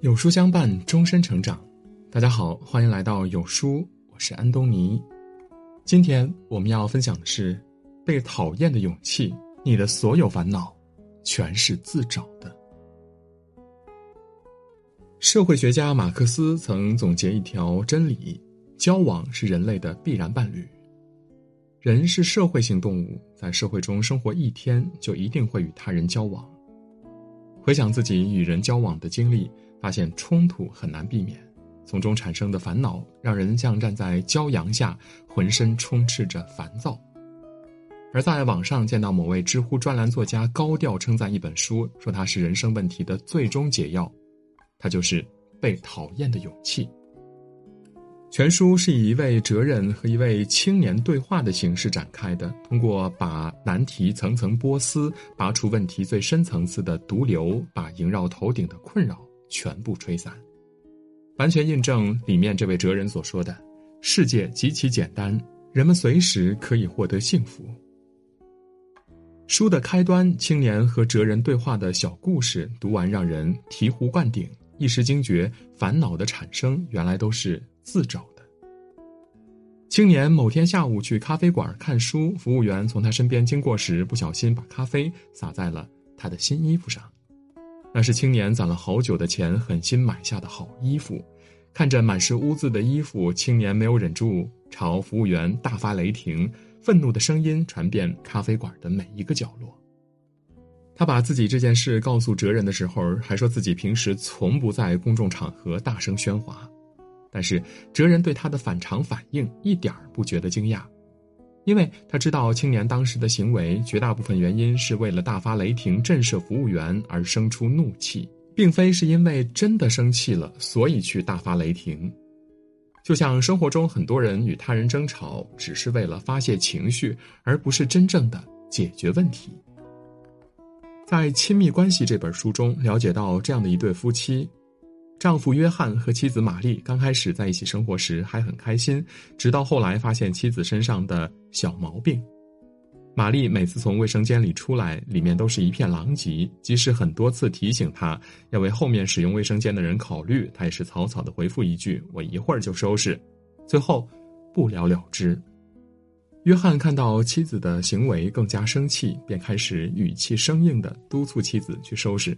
有书相伴，终身成长。大家好，欢迎来到有书，我是安东尼。今天我们要分享的是被讨厌的勇气。你的所有烦恼，全是自找的。社会学家马克思曾总结一条真理：交往是人类的必然伴侣。人是社会性动物，在社会中生活一天，就一定会与他人交往。回想自己与人交往的经历。发现冲突很难避免，从中产生的烦恼让人像站在骄阳下，浑身充斥着烦躁。而在网上见到某位知乎专栏作家高调称赞一本书，说它是人生问题的最终解药，它就是被讨厌的勇气。全书是以一位哲人和一位青年对话的形式展开的，通过把难题层层剥丝，拔出问题最深层次的毒瘤，把萦绕头顶的困扰。全部吹散，完全印证里面这位哲人所说的：“世界极其简单，人们随时可以获得幸福。”书的开端，青年和哲人对话的小故事，读完让人醍醐灌顶，一时惊觉烦恼的产生原来都是自找的。青年某天下午去咖啡馆看书，服务员从他身边经过时，不小心把咖啡洒在了他的新衣服上。那是青年攒了好久的钱，狠心买下的好衣服。看着满是污渍的衣服，青年没有忍住，朝服务员大发雷霆，愤怒的声音传遍咖啡馆的每一个角落。他把自己这件事告诉哲人的时候，还说自己平时从不在公众场合大声喧哗。但是哲人对他的反常反应一点儿不觉得惊讶。因为他知道青年当时的行为，绝大部分原因是为了大发雷霆震慑服务员而生出怒气，并非是因为真的生气了，所以去大发雷霆。就像生活中很多人与他人争吵，只是为了发泄情绪，而不是真正的解决问题。在《亲密关系》这本书中，了解到这样的一对夫妻。丈夫约翰和妻子玛丽刚开始在一起生活时还很开心，直到后来发现妻子身上的小毛病。玛丽每次从卫生间里出来，里面都是一片狼藉，即使很多次提醒她要为后面使用卫生间的人考虑，她也是草草的回复一句：“我一会儿就收拾。”最后不了了之。约翰看到妻子的行为更加生气，便开始语气生硬的督促妻子去收拾。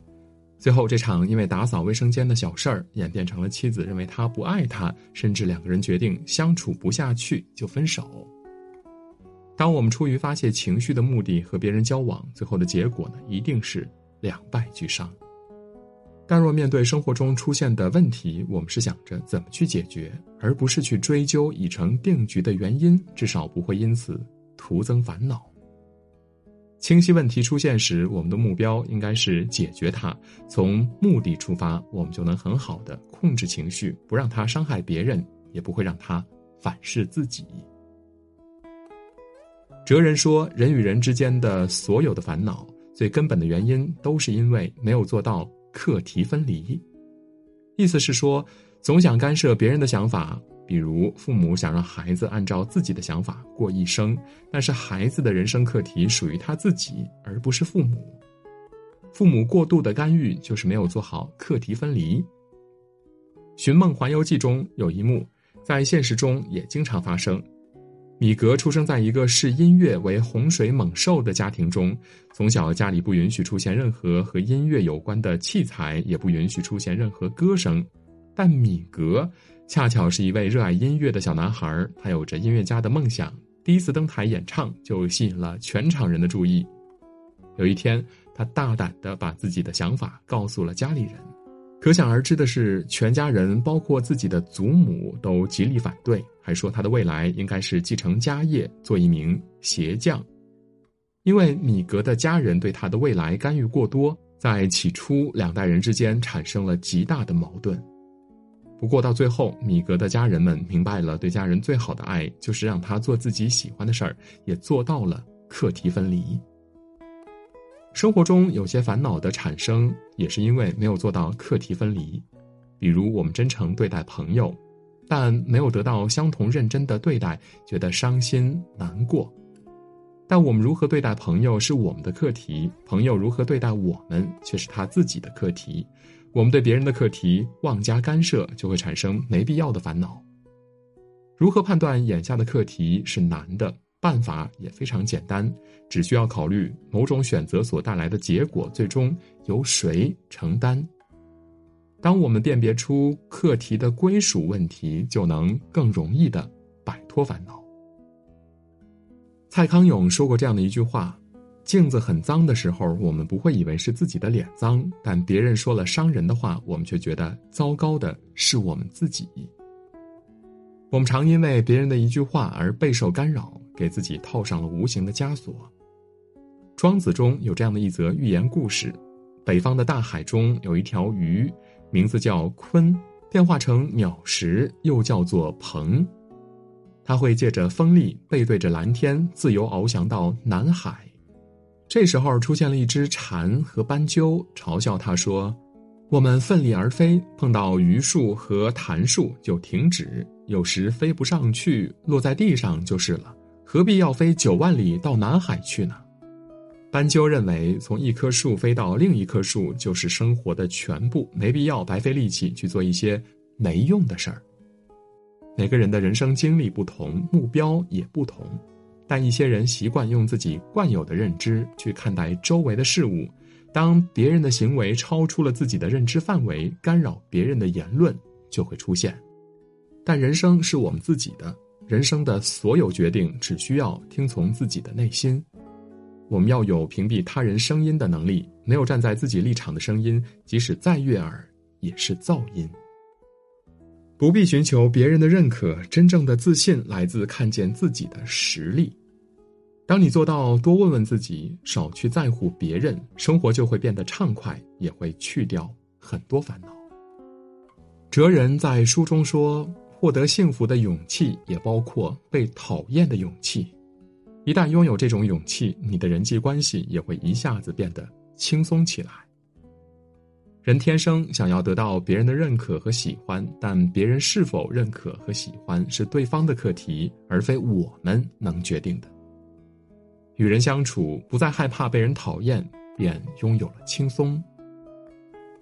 最后，这场因为打扫卫生间的小事儿，演变成了妻子认为他不爱她，甚至两个人决定相处不下去就分手。当我们出于发泄情绪的目的和别人交往，最后的结果呢，一定是两败俱伤。但若面对生活中出现的问题，我们是想着怎么去解决，而不是去追究已成定局的原因，至少不会因此徒增烦恼。清晰问题出现时，我们的目标应该是解决它。从目的出发，我们就能很好的控制情绪，不让它伤害别人，也不会让它反噬自己。哲人说，人与人之间的所有的烦恼，最根本的原因都是因为没有做到课题分离。意思是说，总想干涉别人的想法。比如，父母想让孩子按照自己的想法过一生，但是孩子的人生课题属于他自己，而不是父母。父母过度的干预，就是没有做好课题分离。《寻梦环游记》中有一幕，在现实中也经常发生：米格出生在一个视音乐为洪水猛兽的家庭中，从小家里不允许出现任何和音乐有关的器材，也不允许出现任何歌声，但米格。恰巧是一位热爱音乐的小男孩，他有着音乐家的梦想。第一次登台演唱就吸引了全场人的注意。有一天，他大胆地把自己的想法告诉了家里人，可想而知的是，全家人包括自己的祖母都极力反对，还说他的未来应该是继承家业，做一名鞋匠。因为米格的家人对他的未来干预过多，在起初两代人之间产生了极大的矛盾。不过到最后，米格的家人们明白了，对家人最好的爱就是让他做自己喜欢的事儿，也做到了课题分离。生活中有些烦恼的产生，也是因为没有做到课题分离。比如，我们真诚对待朋友，但没有得到相同认真的对待，觉得伤心难过。但我们如何对待朋友是我们的课题，朋友如何对待我们却是他自己的课题。我们对别人的课题妄加干涉，就会产生没必要的烦恼。如何判断眼下的课题是难的？办法也非常简单，只需要考虑某种选择所带来的结果，最终由谁承担。当我们辨别出课题的归属问题，就能更容易的摆脱烦恼。蔡康永说过这样的一句话：“镜子很脏的时候，我们不会以为是自己的脸脏，但别人说了伤人的话，我们却觉得糟糕的是我们自己。”我们常因为别人的一句话而备受干扰，给自己套上了无形的枷锁。庄子中有这样的一则寓言故事：北方的大海中有一条鱼，名字叫鲲，变化成鸟时又叫做鹏。它会借着风力背对着蓝天，自由翱翔到南海。这时候出现了一只蝉和斑鸠，嘲笑它说。我们奋力而飞，碰到榆树和檀树就停止；有时飞不上去，落在地上就是了。何必要飞九万里到南海去呢？斑鸠认为，从一棵树飞到另一棵树就是生活的全部，没必要白费力气去做一些没用的事儿。每个人的人生经历不同，目标也不同，但一些人习惯用自己惯有的认知去看待周围的事物。当别人的行为超出了自己的认知范围，干扰别人的言论就会出现。但人生是我们自己的，人生的所有决定只需要听从自己的内心。我们要有屏蔽他人声音的能力，没有站在自己立场的声音，即使再悦耳，也是噪音。不必寻求别人的认可，真正的自信来自看见自己的实力。当你做到多问问自己，少去在乎别人，生活就会变得畅快，也会去掉很多烦恼。哲人在书中说，获得幸福的勇气也包括被讨厌的勇气。一旦拥有这种勇气，你的人际关系也会一下子变得轻松起来。人天生想要得到别人的认可和喜欢，但别人是否认可和喜欢是对方的课题，而非我们能决定的。与人相处，不再害怕被人讨厌，便拥有了轻松。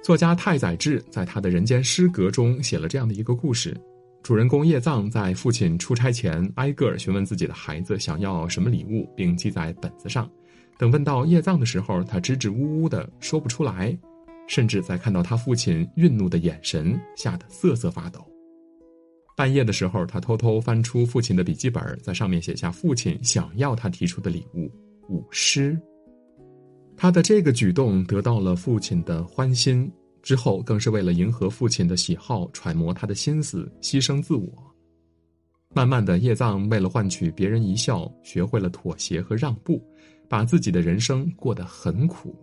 作家太宰治在他的人间失格中写了这样的一个故事：主人公叶藏在父亲出差前，挨个询问自己的孩子想要什么礼物，并记在本子上。等问到叶藏的时候，他支支吾吾的说不出来，甚至在看到他父亲愠怒的眼神，吓得瑟瑟发抖。半夜的时候，他偷偷翻出父亲的笔记本，在上面写下父亲想要他提出的礼物——舞狮。他的这个举动得到了父亲的欢心，之后更是为了迎合父亲的喜好，揣摩他的心思，牺牲自我。慢慢的，叶藏为了换取别人一笑，学会了妥协和让步，把自己的人生过得很苦。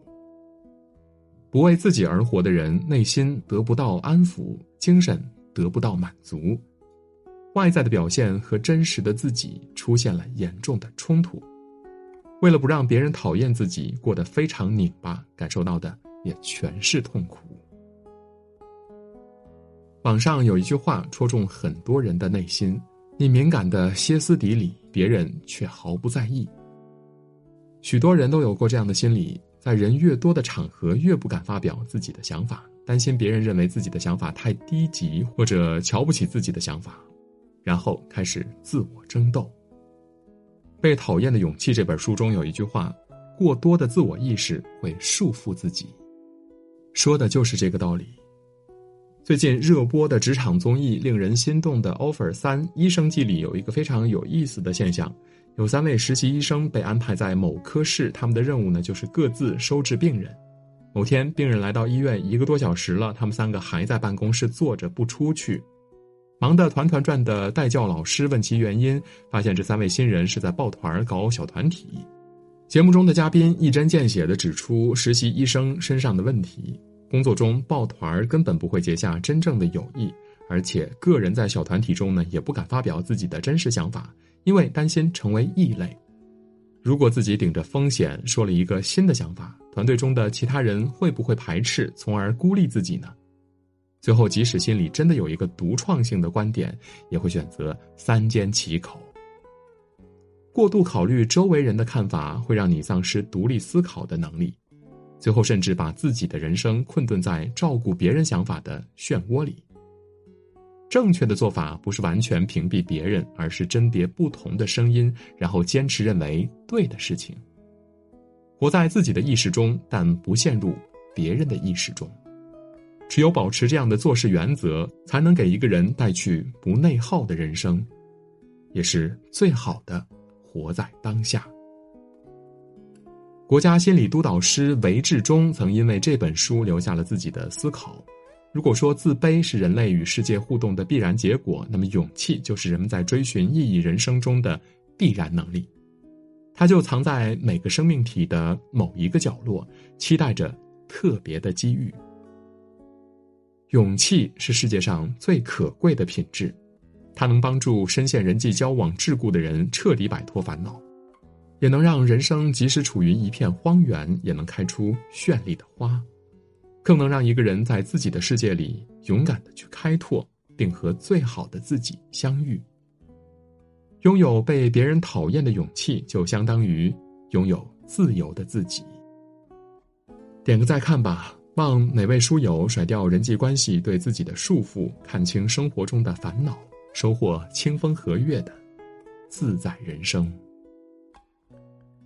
不为自己而活的人，内心得不到安抚，精神得不到满足。外在的表现和真实的自己出现了严重的冲突，为了不让别人讨厌自己，过得非常拧巴，感受到的也全是痛苦。网上有一句话戳中很多人的内心：你敏感的歇斯底里，别人却毫不在意。许多人都有过这样的心理，在人越多的场合，越不敢发表自己的想法，担心别人认为自己的想法太低级，或者瞧不起自己的想法。然后开始自我争斗。《被讨厌的勇气》这本书中有一句话：“过多的自我意识会束缚自己。”说的就是这个道理。最近热播的职场综艺《令人心动的 offer 三医生季》里有一个非常有意思的现象：有三位实习医生被安排在某科室，他们的任务呢就是各自收治病人。某天，病人来到医院一个多小时了，他们三个还在办公室坐着不出去。忙得团团转的代教老师问其原因，发现这三位新人是在抱团搞小团体。节目中的嘉宾一针见血地指出实习医生身上的问题：工作中抱团根本不会结下真正的友谊，而且个人在小团体中呢也不敢发表自己的真实想法，因为担心成为异类。如果自己顶着风险说了一个新的想法，团队中的其他人会不会排斥，从而孤立自己呢？最后，即使心里真的有一个独创性的观点，也会选择三缄其口。过度考虑周围人的看法，会让你丧失独立思考的能力。最后甚至把自己的人生困顿在照顾别人想法的漩涡里。正确的做法不是完全屏蔽别人，而是甄别不同的声音，然后坚持认为对的事情。活在自己的意识中，但不陷入别人的意识中。只有保持这样的做事原则，才能给一个人带去不内耗的人生，也是最好的活在当下。国家心理督导师韦志忠曾因为这本书留下了自己的思考。如果说自卑是人类与世界互动的必然结果，那么勇气就是人们在追寻意义人生中的必然能力。它就藏在每个生命体的某一个角落，期待着特别的机遇。勇气是世界上最可贵的品质，它能帮助深陷人际交往桎梏的人彻底摆脱烦恼，也能让人生即使处于一片荒原，也能开出绚丽的花。更能让一个人在自己的世界里勇敢的去开拓，并和最好的自己相遇。拥有被别人讨厌的勇气，就相当于拥有自由的自己。点个再看吧，望哪位书友甩掉人际关系对自己的束缚，看清生活中的烦恼，收获清风和月的自在人生。